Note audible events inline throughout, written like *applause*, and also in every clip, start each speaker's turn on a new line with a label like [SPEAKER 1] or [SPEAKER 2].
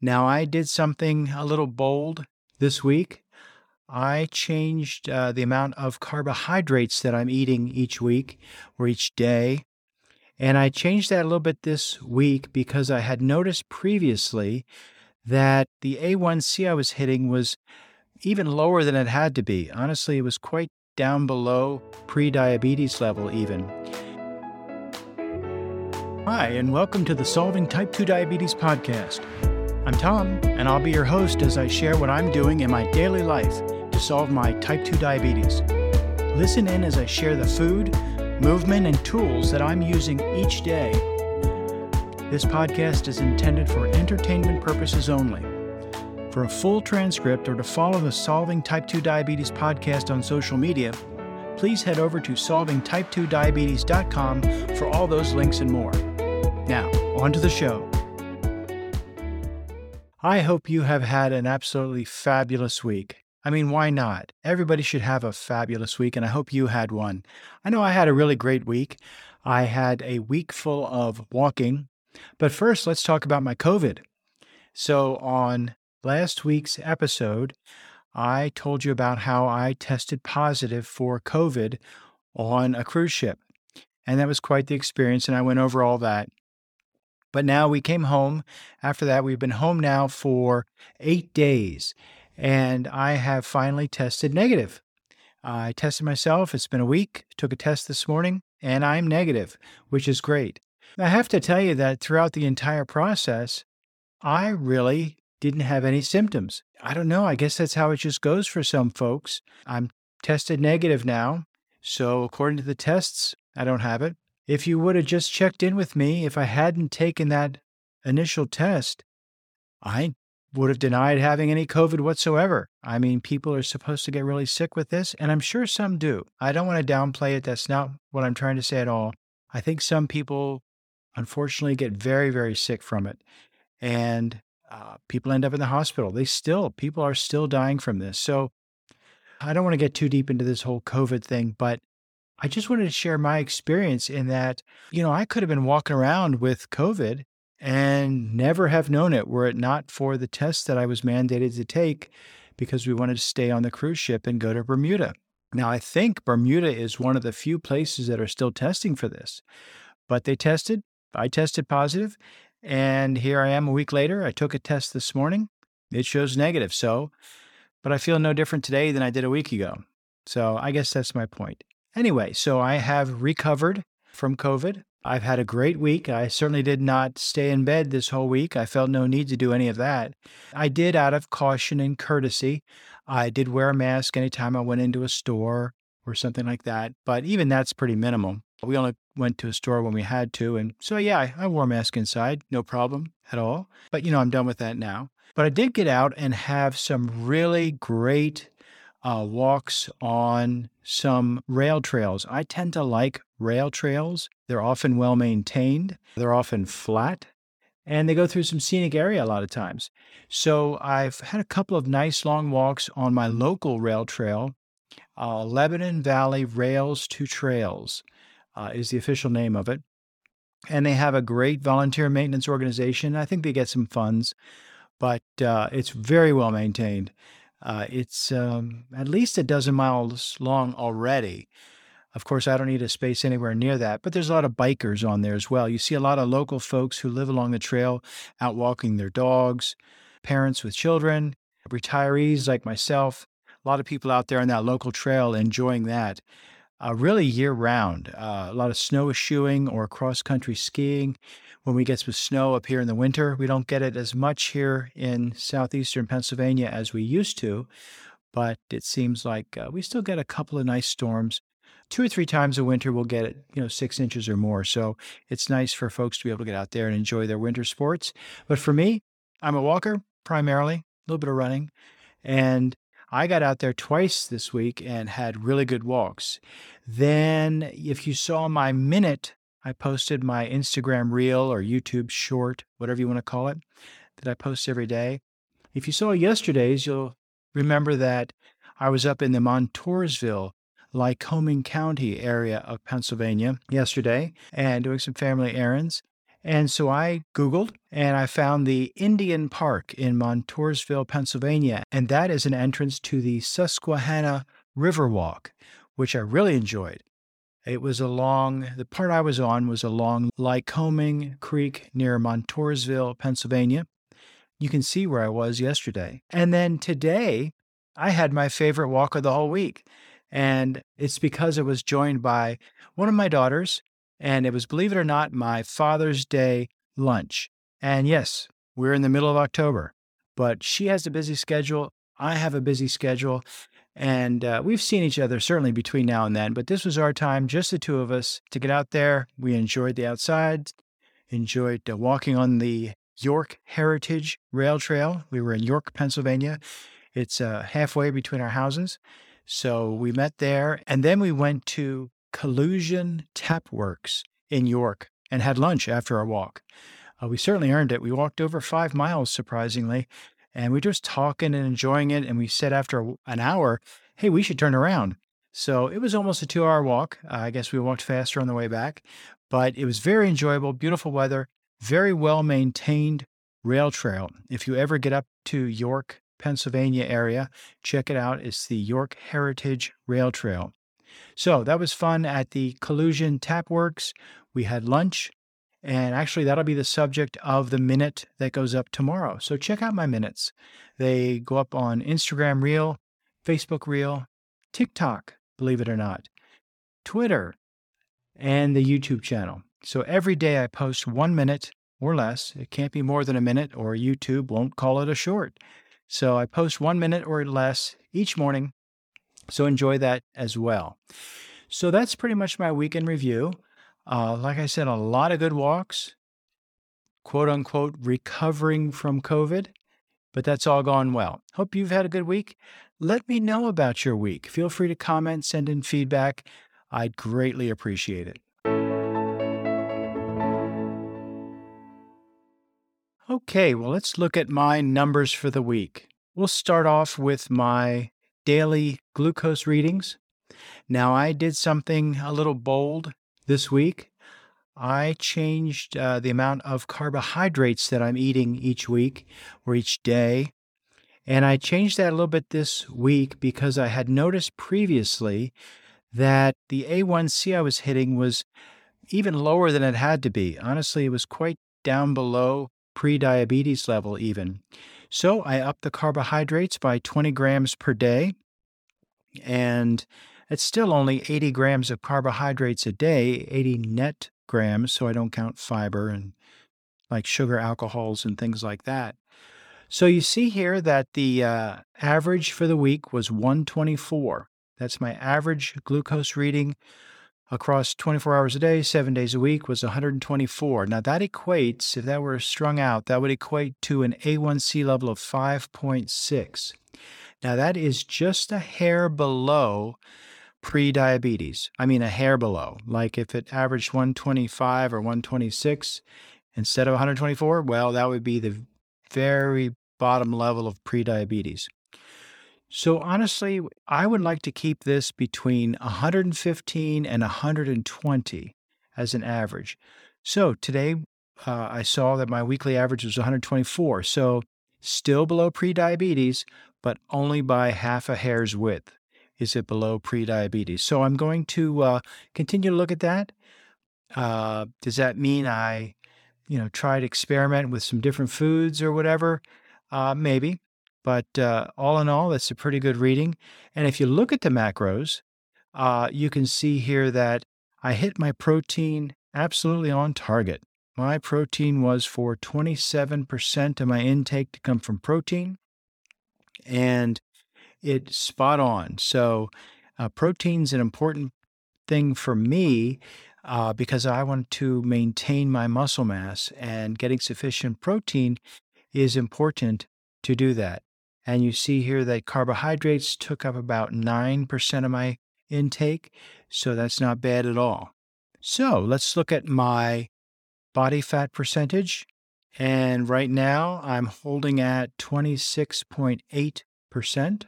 [SPEAKER 1] Now, I did something a little bold this week. I changed uh, the amount of carbohydrates that I'm eating each week or each day. And I changed that a little bit this week because I had noticed previously that the A1C I was hitting was even lower than it had to be. Honestly, it was quite down below pre diabetes level, even. Hi, and welcome to the Solving Type 2 Diabetes podcast. I'm Tom, and I'll be your host as I share what I'm doing in my daily life to solve my type 2 diabetes. Listen in as I share the food, movement, and tools that I'm using each day. This podcast is intended for entertainment purposes only. For a full transcript or to follow the Solving Type 2 Diabetes podcast on social media, please head over to solvingtype2diabetes.com for all those links and more. Now, on to the show. I hope you have had an absolutely fabulous week. I mean, why not? Everybody should have a fabulous week, and I hope you had one. I know I had a really great week. I had a week full of walking. But first, let's talk about my COVID. So, on last week's episode, I told you about how I tested positive for COVID on a cruise ship. And that was quite the experience, and I went over all that. But now we came home. After that, we've been home now for eight days, and I have finally tested negative. I tested myself. It's been a week. Took a test this morning, and I'm negative, which is great. I have to tell you that throughout the entire process, I really didn't have any symptoms. I don't know. I guess that's how it just goes for some folks. I'm tested negative now. So, according to the tests, I don't have it. If you would have just checked in with me, if I hadn't taken that initial test, I would have denied having any COVID whatsoever. I mean, people are supposed to get really sick with this, and I'm sure some do. I don't want to downplay it. That's not what I'm trying to say at all. I think some people, unfortunately, get very, very sick from it. And uh, people end up in the hospital. They still, people are still dying from this. So I don't want to get too deep into this whole COVID thing, but I just wanted to share my experience in that, you know, I could have been walking around with COVID and never have known it were it not for the test that I was mandated to take because we wanted to stay on the cruise ship and go to Bermuda. Now, I think Bermuda is one of the few places that are still testing for this, but they tested. I tested positive, and here I am a week later. I took a test this morning. It shows negative. So, but I feel no different today than I did a week ago. So, I guess that's my point. Anyway, so I have recovered from COVID. I've had a great week. I certainly did not stay in bed this whole week. I felt no need to do any of that. I did, out of caution and courtesy, I did wear a mask anytime I went into a store or something like that. But even that's pretty minimal. We only went to a store when we had to. And so, yeah, I, wore a mask inside, no problem at all. But, you know, I'm done with that now. But I did get out and have some really great uh, walks on some rail trails. I tend to like rail trails. They're often well maintained, they're often flat, and they go through some scenic area a lot of times. So I've had a couple of nice long walks on my local rail trail. Uh, Lebanon Valley Rails to Trails uh, is the official name of it. And they have a great volunteer maintenance organization. I think they get some funds, but uh, it's very well maintained. Uh, it's um, at least a dozen miles long already. Of course, I don't need a space anywhere near that, but there's a lot of bikers on there as well. You see a lot of local folks who live along the trail out walking their dogs, parents with children, retirees like myself. A lot of people out there on that local trail enjoying that uh, really year round. Uh, a lot of snowshoeing or cross country skiing when we get some snow up here in the winter. We don't get it as much here in southeastern Pennsylvania as we used to, but it seems like uh, we still get a couple of nice storms. Two or three times a winter, we'll get it, you know, six inches or more. So it's nice for folks to be able to get out there and enjoy their winter sports. But for me, I'm a walker primarily, a little bit of running, and I got out there twice this week and had really good walks. Then, if you saw my minute I posted my Instagram reel or YouTube short, whatever you want to call it, that I post every day. If you saw yesterday's, you'll remember that I was up in the Montoursville, Lycoming County area of Pennsylvania yesterday and doing some family errands. And so I Googled and I found the Indian Park in Montoursville, Pennsylvania. And that is an entrance to the Susquehanna Riverwalk, which I really enjoyed. It was along, the part I was on was along Lycoming Creek near Montoursville, Pennsylvania. You can see where I was yesterday. And then today, I had my favorite walk of the whole week. And it's because it was joined by one of my daughters, and it was, believe it or not, my Father's Day lunch. And yes, we're in the middle of October, but she has a busy schedule. I have a busy schedule. And uh, we've seen each other certainly between now and then, but this was our time, just the two of us, to get out there. We enjoyed the outside, enjoyed uh, walking on the York Heritage Rail Trail. We were in York, Pennsylvania. It's uh, halfway between our houses. So we met there, and then we went to Collusion Tap Works in York and had lunch after our walk. Uh, we certainly earned it. We walked over five miles, surprisingly, and we were just talking and enjoying it. And we said after an hour, hey, we should turn around. So it was almost a two hour walk. Uh, I guess we walked faster on the way back, but it was very enjoyable, beautiful weather, very well maintained rail trail. If you ever get up to York, Pennsylvania area, check it out. It's the York Heritage Rail Trail. So that was fun at the Collusion Tap Works. We had lunch, and actually, that'll be the subject of the minute that goes up tomorrow. So check out my minutes. They go up on Instagram Reel, Facebook Reel, TikTok, believe it or not, Twitter, and the YouTube channel. So every day I post one minute or less. It can't be more than a minute, or YouTube won't call it a short. So I post one minute or less each morning. So enjoy that as well. So that's pretty much my weekend review. Uh, like I said, a lot of good walks, quote unquote, recovering from COVID, but that's all gone well. Hope you've had a good week. Let me know about your week. Feel free to comment, send in feedback. I'd greatly appreciate it. Okay, well, let's look at my numbers for the week. We'll start off with my daily glucose readings. Now, I did something a little bold this week, I changed uh, the amount of carbohydrates that I'm eating each week or each day. And I changed that a little bit this week because I had noticed previously that the A1C I was hitting was even lower than it had to be. Honestly, it was quite down below pre diabetes level, even. So I upped the carbohydrates by 20 grams per day. And it's still only 80 grams of carbohydrates a day, 80 net grams, so I don't count fiber and like sugar alcohols and things like that. So you see here that the uh, average for the week was 124. That's my average glucose reading across 24 hours a day, seven days a week was 124. Now that equates, if that were strung out, that would equate to an A1C level of 5.6. Now that is just a hair below pre diabetes. I mean, a hair below. Like if it averaged 125 or 126 instead of 124, well, that would be the very bottom level of pre diabetes. So, honestly, I would like to keep this between 115 and 120 as an average. So, today uh, I saw that my weekly average was 124. So, still below pre diabetes, but only by half a hair's width is it below prediabetes? So I'm going to uh, continue to look at that. Uh, does that mean I, you know, try to experiment with some different foods or whatever? Uh, maybe. But uh, all in all, that's a pretty good reading. And if you look at the macros, uh, you can see here that I hit my protein absolutely on target. My protein was for 27% of my intake to come from protein. And it spot on. So, uh, protein's an important thing for me uh, because I want to maintain my muscle mass, and getting sufficient protein is important to do that. And you see here that carbohydrates took up about 9% of my intake, so that's not bad at all. So let's look at my body fat percentage. And right now I'm holding at 26.8%.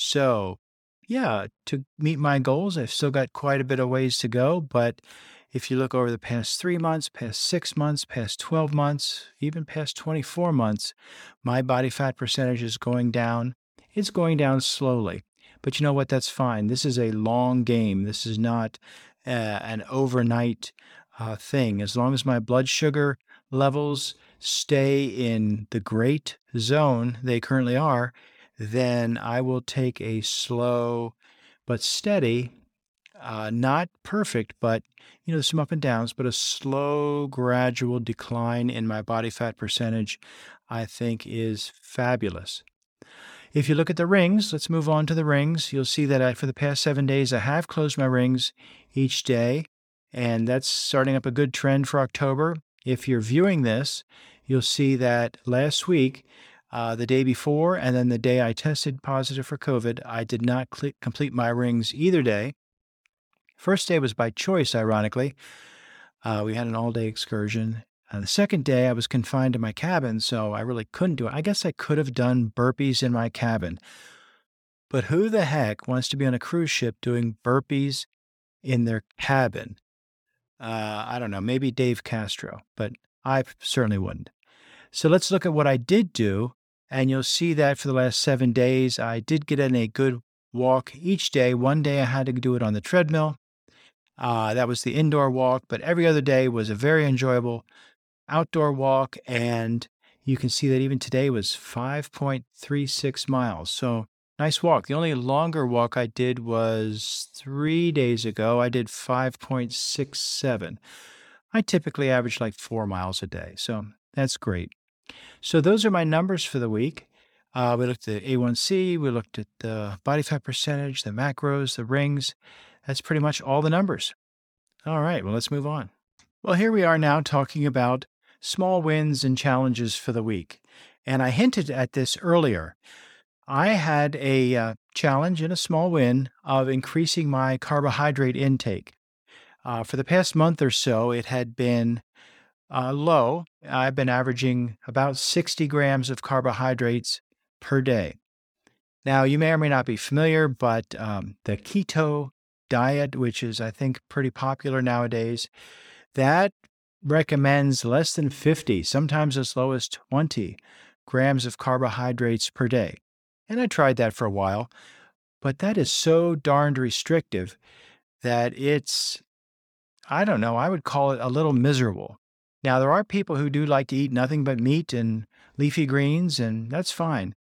[SPEAKER 1] So, yeah, to meet my goals, I've still got quite a bit of ways to go, but If you look over the past three months, past six months, past 12 months, even past 24 months, my body fat percentage is going down. It's going down slowly. But you know what? That's fine. This is a long game. This is not uh, an overnight uh, thing. As long as my blood sugar levels stay in the great zone they currently are, then I will take a slow but steady uh, not perfect, but you know, some up and downs, but a slow, gradual decline in my body fat percentage, I think is fabulous. If you look at the rings, let's move on to the rings. You'll see that I, for the past seven days, I have closed my rings each day, and that's starting up a good trend for October. If you're viewing this, you'll see that last week, uh, the day before, and then the day I tested positive for COVID, I did not cl- complete my rings either day. First day was by choice, ironically. Uh, we had an all day excursion. Uh, the second day, I was confined to my cabin, so I really couldn't do it. I guess I could have done burpees in my cabin. But who the heck wants to be on a cruise ship doing burpees in their cabin? Uh, I don't know, maybe Dave Castro, but I certainly wouldn't. So let's look at what I did do, and you'll see that for the last seven days, I did get in a good walk each day. One day I had to do it on the treadmill, uh, that was the indoor walk, but every other day was a very enjoyable outdoor walk. And you can see that even today was 5.36 miles. So nice walk. The only longer walk I did was three days ago. I did 5.67. I typically average like four miles a day. So that's great. So those are my numbers for the week. Uh, we looked at A1C, we looked at the body fat percentage, the macros, the rings. That's pretty much all the numbers. All right, well, let's move on. Well, here we are now talking about small wins and challenges for the week. And I hinted at this earlier. I had a uh, challenge and a small win of increasing my carbohydrate intake. Uh, for the past month or so, it had been uh, low. I've been averaging about 60 grams of carbohydrates per day. Now, you may or may not be familiar, but um, the keto diet, which is, I think, pretty popular nowadays, that recommends less than 50, sometimes as low as 20 grams of carbohydrates per day. And I tried that for a while, but that is so darned restrictive that it's, I don't know, I would call it a little miserable. Now, there are people who do like to eat nothing but meat and leafy greens, and that's fine.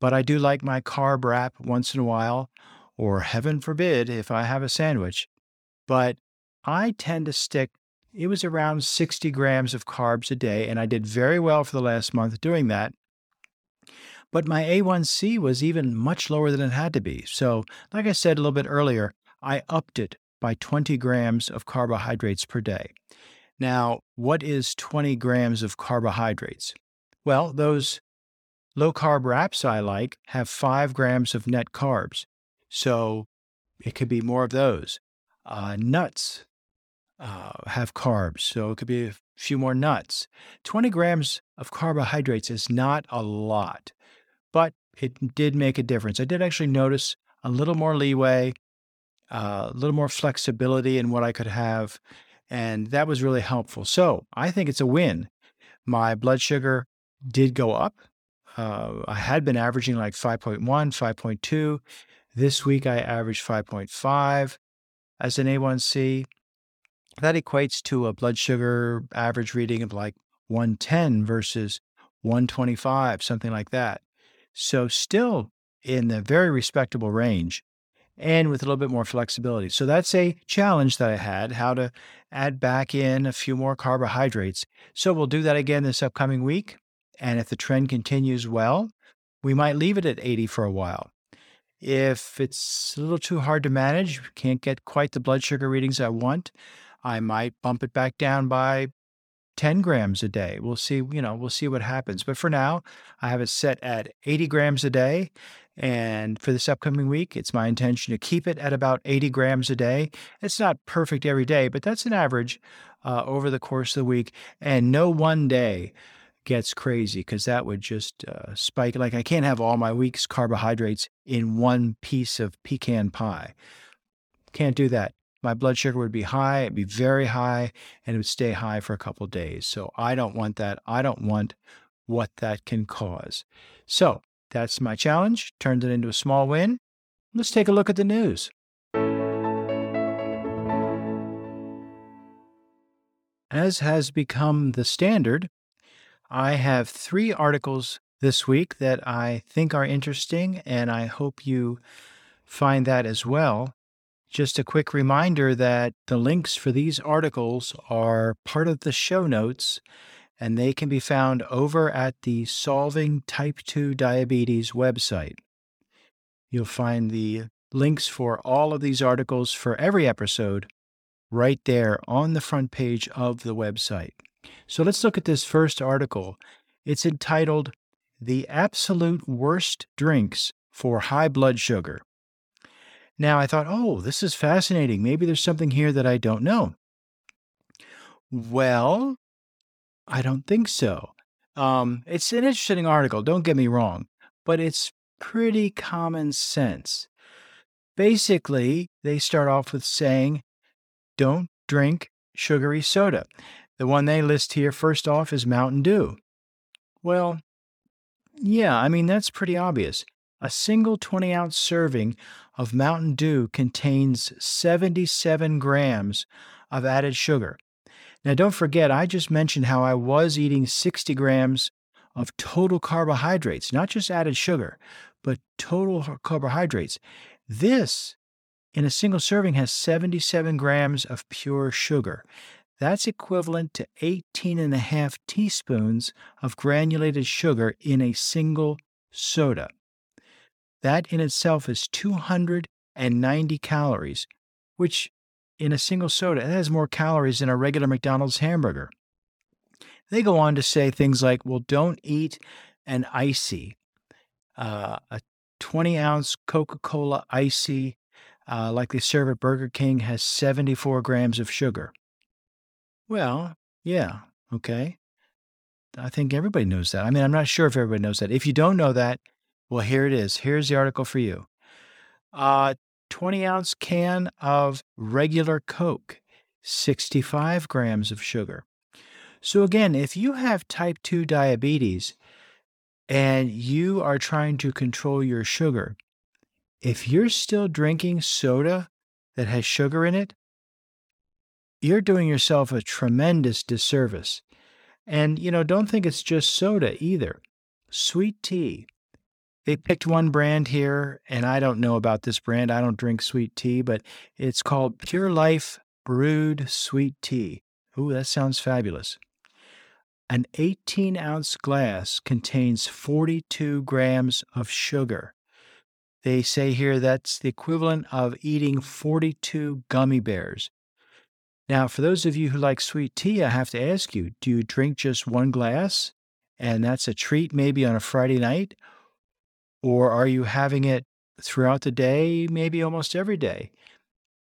[SPEAKER 1] But I do like my carb wrap once in a while or heaven forbid if I have a sandwich. But I tend to stick, it was around 60 grams of carbs a day, and I did very well for the last month doing that. But my A1C was even much lower than it had to be. So, like I said a little bit earlier, I upped it by 20 grams of carbohydrates per day. Now, what is 20 grams of carbohydrates? Well, those low carb wraps I like have 5 grams of net carbs. So it could be more of those. Uh, nuts uh, have carbs, so it could be a few more nuts. 20 grams of carbohydrates is not a lot, but it did make a difference. I did actually notice a little more leeway, uh, a little more flexibility in what I could have, and that was really helpful. So I think it's a win. My blood sugar did go up. Uh, I had been averaging like 5.1, 5.2. This week I averaged 5.5 as an A1C. That equates to a blood sugar average reading of like 110 versus 125, something like that. So, still in the very respectable range and with a little bit more flexibility. So, that's a challenge that I had how to add back in a few more carbohydrates. So, we'll do that again this upcoming week. And if the trend continues well, we might leave it at 80 for a while. If it's a little too hard to manage, can't get quite the blood sugar readings I want, I might bump it back down by 10 grams a day. We'll see, you know, we'll see what happens. But for now, I have it set at 80 grams a day. And for this upcoming week, it's my intention to keep it at about 80 grams a day. It's not perfect every day, but that's an average uh, over the course of the week. And no one day gets crazy because that would just uh, spike. Like I can't have all my week's carbohydrates in one piece of pecan pie. Can't do that. My blood sugar would be high, it'd be very high, and it would stay high for a couple days. So I don't want that. I don't want what that can cause. So that's my challenge. Turned it into a small win. Let's take a look at the news. As has become the standard, I have three articles this week that I think are interesting, and I hope you find that as well. Just a quick reminder that the links for these articles are part of the show notes, and they can be found over at the Solving Type 2 Diabetes website. You'll find the links for all of these articles for every episode right there on the front page of the website. So let's look at this first article. It's entitled The Absolute Worst Drinks for High Blood Sugar. Now I thought, oh, this is fascinating. Maybe there's something here that I don't know. Well, I don't think so. Um, it's an interesting article, don't get me wrong, but it's pretty common sense. Basically, they start off with saying don't drink sugary soda. The one they list here first off is Mountain Dew. Well, yeah, I mean, that's pretty obvious. A single 20 ounce serving of Mountain Dew contains 77 grams of added sugar. Now, don't forget, I just mentioned how I was eating 60 grams of total carbohydrates, not just added sugar, but total carbohydrates. This in a single serving has 77 grams of pure sugar. That's equivalent to 18 and a half teaspoons of granulated sugar in a single soda. That in itself is 290 calories, which in a single soda that has more calories than a regular McDonald's hamburger. They go on to say things like, well, don't eat an ICEE. Uh, a 20 ounce Coca Cola ICEE uh, like they serve at Burger King, has 74 grams of sugar. Well, yeah, okay. I think everybody knows that. I mean, I'm not sure if everybody knows that. If you don't know that, well, here it is. Here's the article for you. Uh, 20 ounce can of regular Coke, 65 grams of sugar. So, again, if you have type 2 diabetes and you are trying to control your sugar, if you're still drinking soda that has sugar in it, you're doing yourself a tremendous disservice. And, you know, don't think it's just soda either. Sweet tea. They picked one brand here, and I don't know about this brand. I don't drink sweet tea, but it's called Pure Leaf Brewed Sweet Tea. Ooh, that sounds fabulous. An 18 ounce glass contains 42 grams of sugar. They say here that's the equivalent of eating 42 gummy bears. Now, for those of you who like sweet tea, I have to ask you do you drink just one glass and that's a treat maybe on a Friday night? Or are you having it throughout the day, maybe almost every day?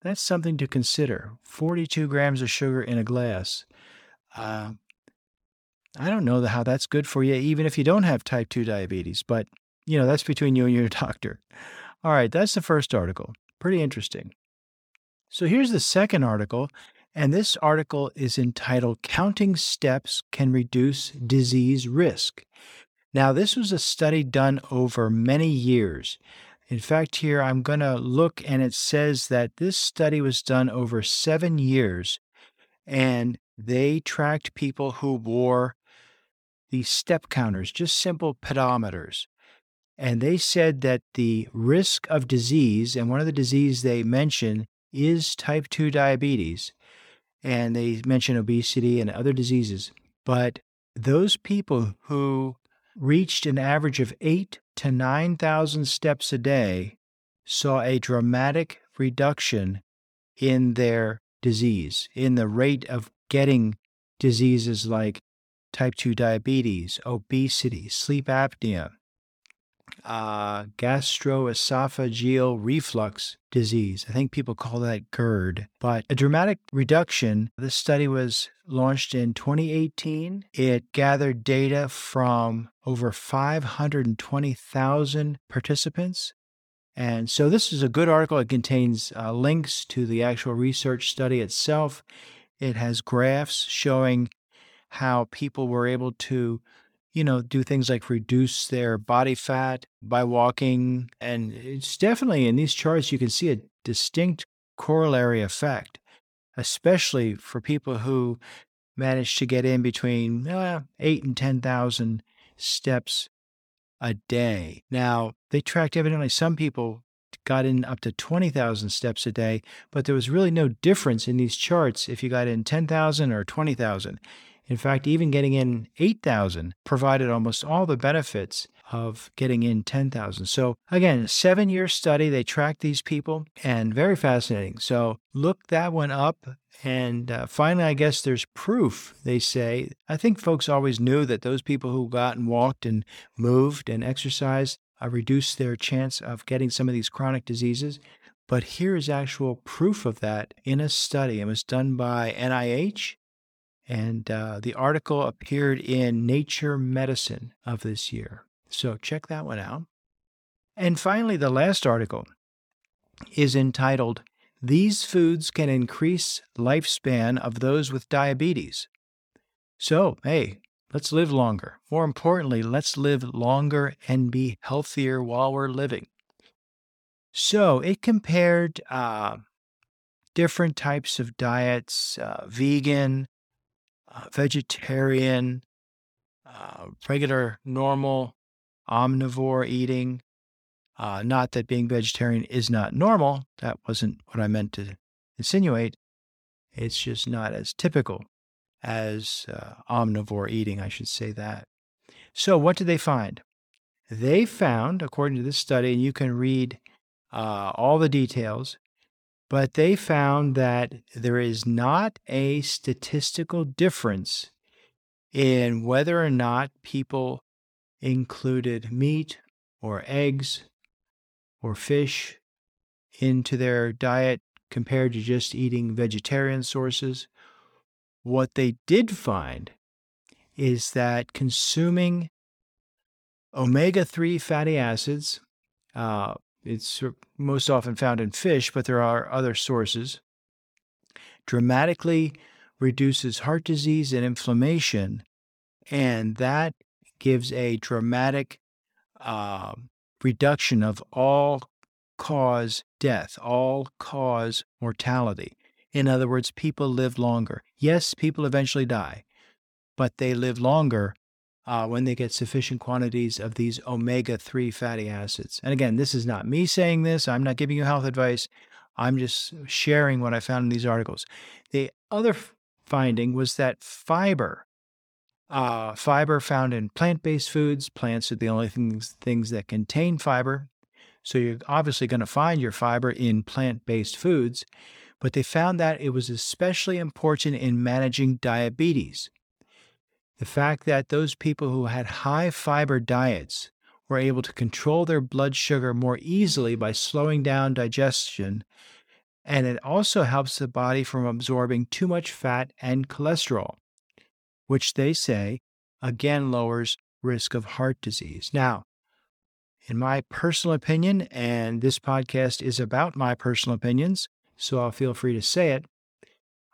[SPEAKER 1] That's something to consider. 42 grams of sugar in a glass. Uh, I don't know how that's good for you, even if you don't have type 2 diabetes, but you know, that's between you and your *laughs* doctor. All right, that's the first article. Pretty interesting. So here's the second article, and this article is entitled Counting Steps Can Reduce Disease Risk. Now, this was a study done over many years. In fact, here I'm going to look, and it says that this study was done over seven years, and they tracked people who wore these step counters, just simple pedometers. And they said that the risk of disease, and one of the diseases they mention is type 2 diabetes, and they mention obesity and other diseases. But those people who reached an average of eight to 9,000 steps a day saw a dramatic reduction in their disease, in the rate of getting diseases like type 2 diabetes, obesity, sleep apnea, uh, gastroesophageal reflux disease. I think people call that GERD. But a dramatic reduction. This study was launched in 2018. It gathered data from over 520,000 participants. And so this is a good article. It contains uh, links to the actual research study itself. It has graphs showing how people were able to, you know, do things like reduce their body fat by walking. And it's definitely in these charts, you can see a distinct corollary effect, especially for people who manage to get in between uh, eight and 10,000 steps a day. Now, they tracked evidently some people got in up to 20,000 steps a day, but there was really no difference in these charts if you got in 10,000 or 20,000. In fact, even getting in 8,000 provided almost all the benefits of getting in 10,000. So, again, seven year study, they tracked these people and very fascinating. So, look that one up. And uh, finally, I guess there's proof, they say. I think folks always knew that those people who got and walked and moved and exercised uh, reduced their chance of getting some of these chronic diseases. But here is actual proof of that in a study. It was done by NIH and uh, the article appeared in Nature Medicine of this year. So check that one out. And finally, the last article is entitled These Foods Can Increase Lifespan of Those with Diabetes. So, hey, let's live longer. More importantly, let's live longer and be healthier while we're living. So it compared uh, different types of diets uh, vegan, uh, vegetarian, uh, regular, normal, omnivore eating. Uh, not that being vegetarian is not normal. That wasn't what I meant to insinuate. It's just not as typical as uh, omnivore eating, I should say that. So, what did they find? They found, according to this study, and you can read uh, all the details, but they found that there is not a statistical difference in whether or not people included meat or eggs or fish into their diet compared to just eating vegetarian sources. What they did find is that consuming omega 3 fatty acids, uh, it's most often found in fish, but there are other sources. Dramatically reduces heart disease and inflammation, and that gives a dramatic uh, reduction of all cause death, all cause mortality. In other words, people live longer. Yes, people eventually die, but they live longer uh, when they get sufficient quantities of these omega 3 fatty acids. And again, this is not me saying this, I'm not giving you health advice. I'm just sharing what I found in these articles. The other finding was that fiber, uh, fiber found in plant based foods, plants are the only things, things that contain fiber. So you're obviously going to find your fiber in plant based foods, but they found that it was especially important in managing diabetes. The fact that those people who had high fiber diets were able to control their blood sugar more easily by slowing down digestion. And it also helps the body from absorbing too much fat and cholesterol, which they say again lowers risk of heart disease. Now, in my personal opinion, and this podcast is about my personal opinions, so I'll feel free to say it.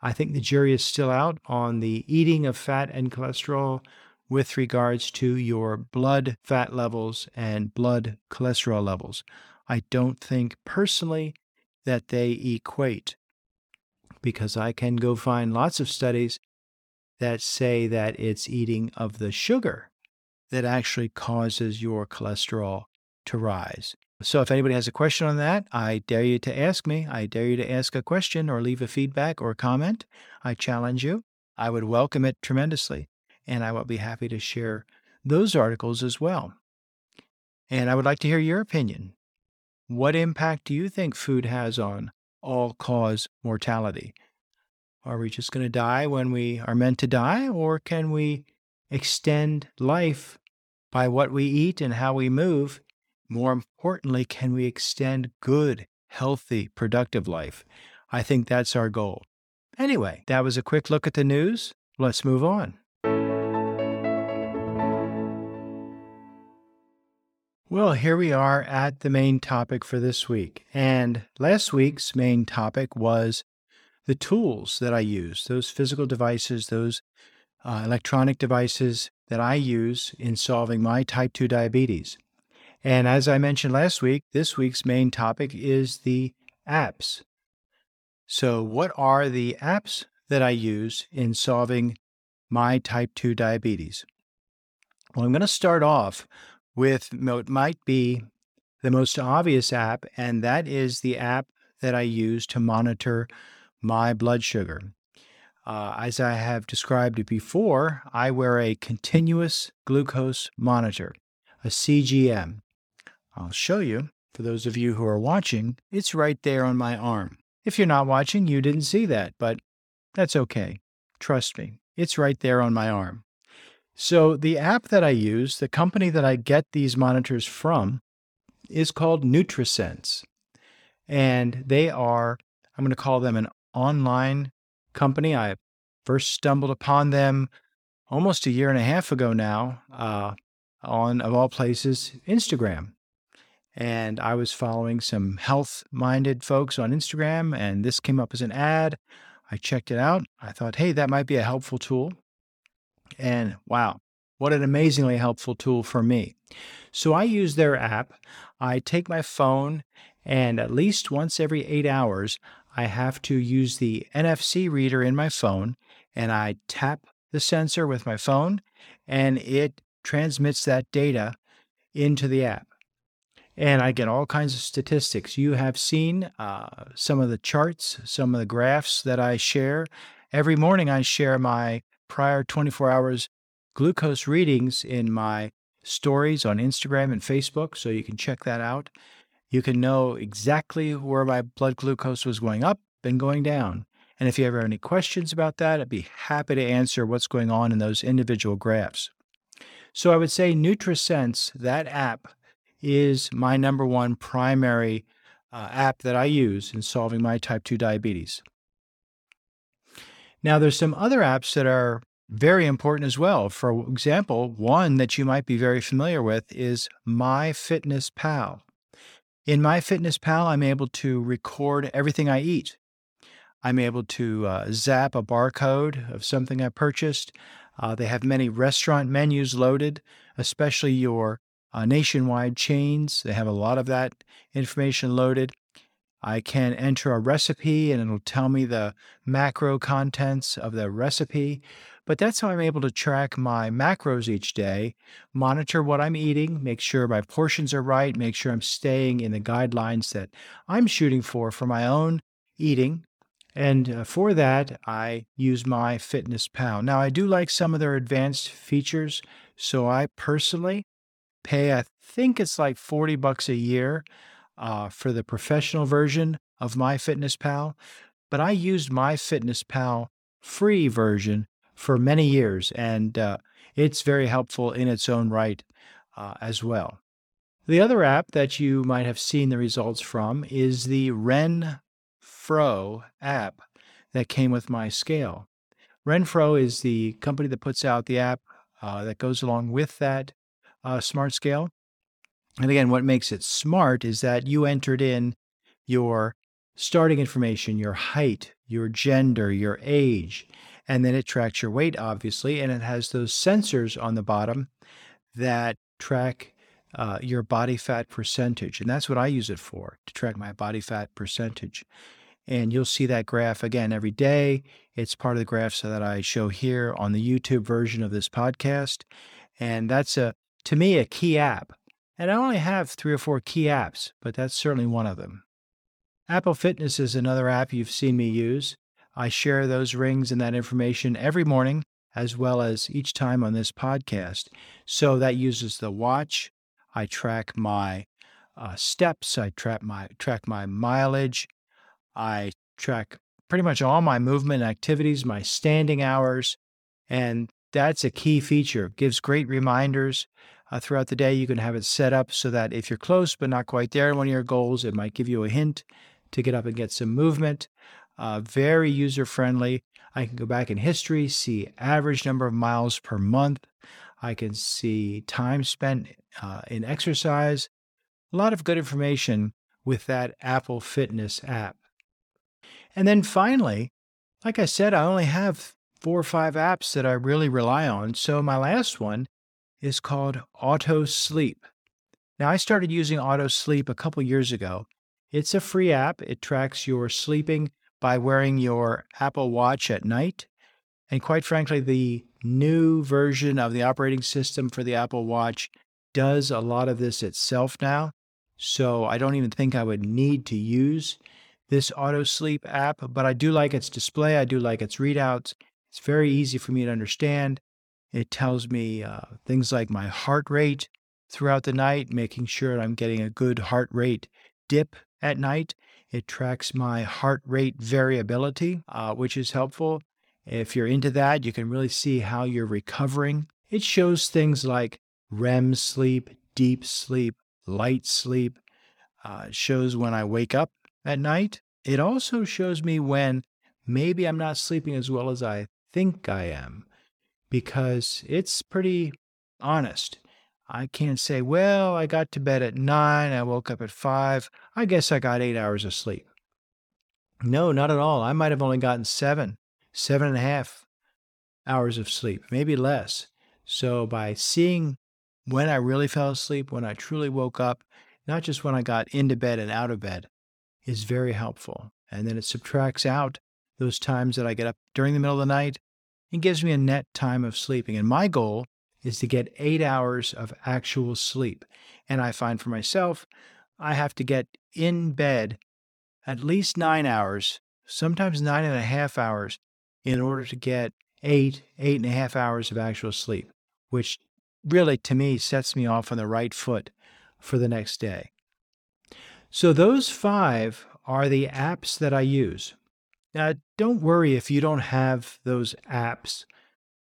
[SPEAKER 1] I think the jury is still out on the eating of fat and cholesterol with regards to your blood fat levels and blood cholesterol levels. I don't think personally that they equate because I can go find lots of studies that say that it's eating of the sugar that actually causes your cholesterol to rise. So if anybody has a question on that, I dare you to ask me. I dare you to ask a question or leave a feedback or comment. I challenge you. I would welcome it tremendously. And I will be happy to share those articles as well. And I would like to hear your opinion. What impact do you think food has on all cause mortality? Are we just going to die when we are meant to die, or can we extend life by what we eat and how we move more importantly, can we extend good, healthy, productive life? I think that's our goal. Anyway, that was a quick look at the news. Let's move on. Well, here we are at the main topic for this week. And last week's main topic was the tools that I use, those physical devices, those uh, electronic devices that I use in solving my type 2 diabetes. And as I mentioned last week, this week's main topic is the apps. So, what are the apps that I use in solving my type 2 diabetes? Well, I'm going to start off with what might be the most obvious app, and that is the app that I use to monitor my blood sugar. Uh, as I have described it before, I wear a continuous glucose monitor, a CGM. I'll show you. For those of you who are watching, it's right there on my arm. If you're not watching, you didn't see that, but that's okay. Trust me, it's right there on my arm. So, the app that I use, the company that I get these monitors from, is called NutriSense. And they are, I'm going to call them an online company. I first stumbled upon them almost a year and a half ago now uh, on, of all places, Instagram. And I was following some health minded folks on Instagram, and this came up as an ad. I checked it out. I thought, hey, that might be a helpful tool. And wow, what an amazingly helpful tool for me. So I use their app. I take my phone, and at least once every eight hours, I have to use the NFC reader in my phone, and I tap the sensor with my phone, and it transmits that data into the app. And I get all kinds of statistics. You have seen uh, some of the charts, some of the graphs that I share. Every morning, I share my prior 24 hours glucose readings in my stories on Instagram and Facebook, so you can check that out. You can know exactly where my blood glucose was going up and going down. And if you ever have any questions about that, I'd be happy to answer what's going on in those individual graphs. So I would say NutriSense, that app, is my number one primary uh, app that I use in solving my type 2 diabetes. Now, there's some other apps that are very important as well. For example, one that you might be very familiar with is MyFitnessPal. In MyFitnessPal, I'm able to record everything I eat. I'm able to uh, zap a barcode of something I purchased. Uh, they have many restaurant menus loaded, especially your uh, nationwide chains. They have a lot of that information loaded. I can enter a recipe and it'll tell me the macro contents of the recipe. But that's how I'm able to track my macros each day, monitor what I'm eating, make sure my portions are right, make sure I'm staying in the guidelines that I'm shooting for for my own eating. And uh, for that, I use MyFitnessPal. Now, I do like some of their advanced features. So I personally pay, I think it's like 40 bucks a year uh, for the professional version of MyFitnessPal. But I used MyFitnessPal free version for many years, and uh, it's very helpful in its own right uh, as well. The other app that you might have seen the results from is the Renpho app that came with my scale. Renpho is the company that puts out the app uh, that goes along with that uh, smart scale. And again, what makes it smart is that you entered in your starting information, your height, your gender, your age, and then it tracks your weight, obviously, and it has those sensors on the bottom that track uh, your body fat percentage. And that's what I use it for to track my body fat percentage. And you'll see that graph again every day. It's part of the graphs that I show here on the YouTube version of this podcast. And that's a, to me, a key app. And I only have three or four key apps, but that's certainly one of them. Apple Fitness is another app you've seen me use. I share those rings and that information every morning, as well as each time on this podcast. So that uses the watch. I track my uh, steps. I track my track my mileage. I track pretty much all my movement activities, my standing hours, and that's a key feature. It gives great reminders uh, throughout the day. You can have it set up so that if you're close but not quite there in one of your goals, it might give you a hint to get up and get some movement. Uh, very user friendly. I can go back in history, see average number of miles per month. I can see time spent uh, in exercise. A lot of good information with that Apple Fitness app. And then finally, like I said, I only have four or five apps that I really rely on. So my last one is called Auto Sleep. Now, I started using Auto Sleep a couple years ago. It's a free app. It tracks your sleeping by wearing your Apple Watch at night. And quite frankly, the new version of the operating system for the Apple Watch does a lot of this itself now. So I don't even think I would need to use this Auto Sleep app, but I do like its display. I do like its readouts. It's very easy for me to understand. It tells me uh, things like my heart rate throughout the night, making sure I'm getting a good heart rate dip at night. It tracks my heart rate variability, uh, which is helpful. If you're into that, you can really see how you're recovering. It shows things like REM sleep, deep sleep, light sleep. Uh, shows when I wake up at night. It also shows me when maybe I'm not sleeping as well as I think I am because it's pretty honest. I can't say, well, I got to bed at nine, I woke up at five. I guess I got eight hours of sleep. No, not at all. I might have only gotten seven seven and a half hours of sleep, maybe less. So by seeing when I really fell asleep, when I truly woke up, not just when I got into bed and out of bed, is very helpful. And then it subtracts out those times that I get up during the middle of the night and gives me a net time of sleeping. And my goal is to get eight hours of actual sleep. And I find for myself, I have to get in bed at least nine hours, sometimes nine and a half hours in order to get eight, eight and a half hours of actual sleep, which really to me sets me off on the right foot for the next day. So, those five are the apps that I use. Now, don't worry if you don't have those apps.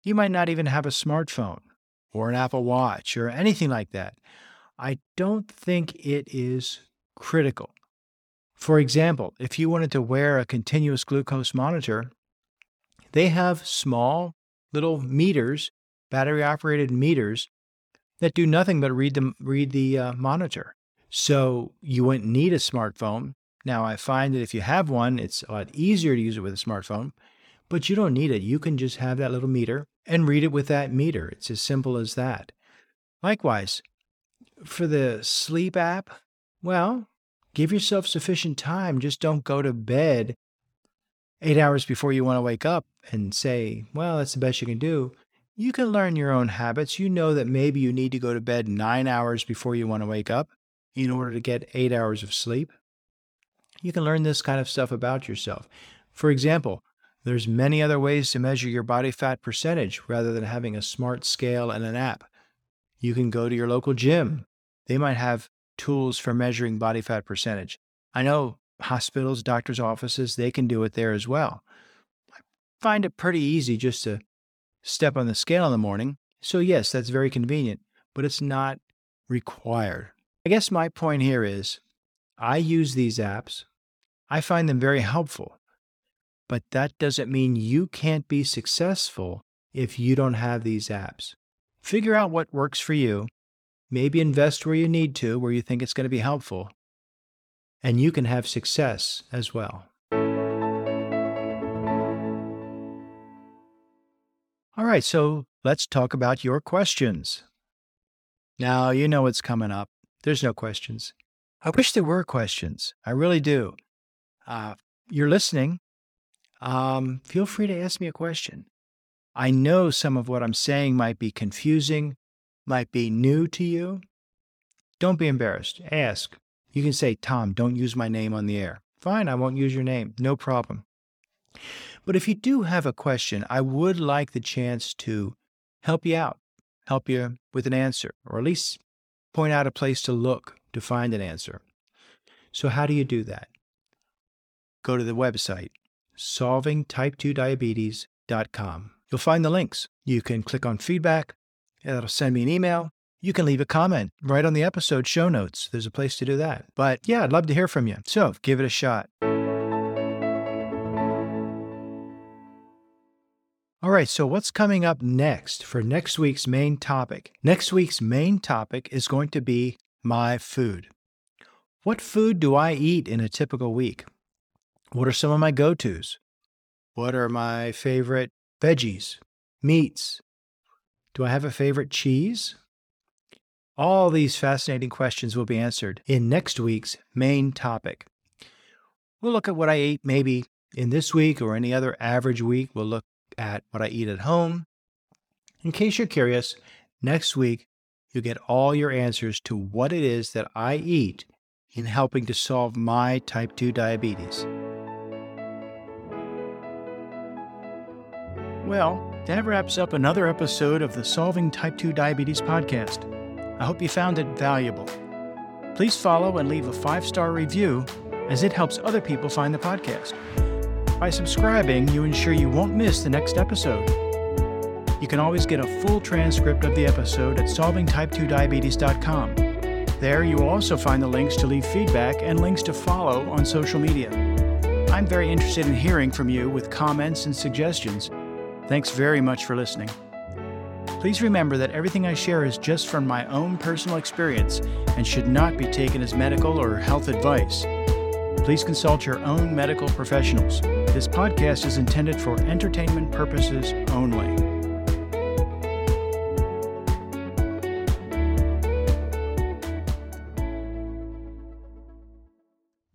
[SPEAKER 1] You might not even have a smartphone or an Apple Watch or anything like that. I don't think it is critical. For example, if you wanted to wear a continuous glucose monitor, they have small little meters, battery operated meters that do nothing but read the read the uh, monitor. So you wouldn't need a smartphone. Now I find that if you have one, it's a lot easier to use it with a smartphone, but you don't need it. You can just have that little meter and read it with that meter. It's as simple as that. Likewise, for the sleep app, well, give yourself sufficient time. Just don't go to bed eight hours before you want to wake up and say, well, that's the best you can do, you can learn your own habits. You know that maybe you need to go to bed nine hours before you want to wake up in order to get eight hours of sleep. You can learn this kind of stuff about yourself. For example, there's many other ways to measure your body fat percentage rather than having a smart scale and an app. You can go to your local gym. They might have tools for measuring body fat percentage. I know hospitals, doctors' offices, they can do it there as well. I find it pretty easy just to step on the scale in the morning. So, yes, that's very convenient, but it's not required. I guess my point here is I use these apps, I find them very helpful, but that doesn't mean you can't be successful if you don't have these apps. Figure out what works for you, maybe invest where you need to, where you think it's going to be helpful, and you can have success as well. All right, so let's talk about your questions. Now, you know what's coming up. There's no questions. I wish there were questions. I really do. Uh, you're listening. Um, feel free to ask me a question. I know some of what I'm saying might be confusing, might be new to you. Don't be embarrassed. Ask. You can say, Tom, don't use my name on the air. Fine, I won't use your name. No problem. But if you do have a question, I would like the chance to help you out, help you with an answer, or at least point out a place to look to find an answer. So, how do you do that? Go to the website, solvingtype2diabetes.com. You'll find the links. You can click on feedback, that'll send me an email, you can leave a comment right on the episode show notes. There's a place to do that. But yeah, I'd love to hear from you. So give it a shot. All right, so what's coming up next for next week's main topic? Next week's main topic is going to be my food. What food do I eat in a typical week? What are some of my go tos? What are my favorite veggies, meats? Do I have a favorite cheese? All these fascinating questions will be answered in next week's main topic. We'll look at what I ate maybe in this week or any other average week. We'll look at what I eat at home. In case you're curious, next week you'll get all your answers to what it is that I eat in helping to solve my type 2 diabetes. Well, that wraps up another episode of the Solving Type 2 Diabetes podcast. I hope you found it valuable. Please follow and leave a five star review as it helps other people find the podcast. By subscribing, you ensure you won't miss the next episode. You can always get a full transcript of the episode at solvingtype2diabetes.com. There, you will also find the links to leave feedback and links to follow on social media. I'm very interested in hearing from you with comments and suggestions. Thanks very much for listening. Please remember that everything I share is just from my own personal experience and should not be taken as medical or health advice. Please consult your own medical professionals. This podcast is intended for entertainment purposes only.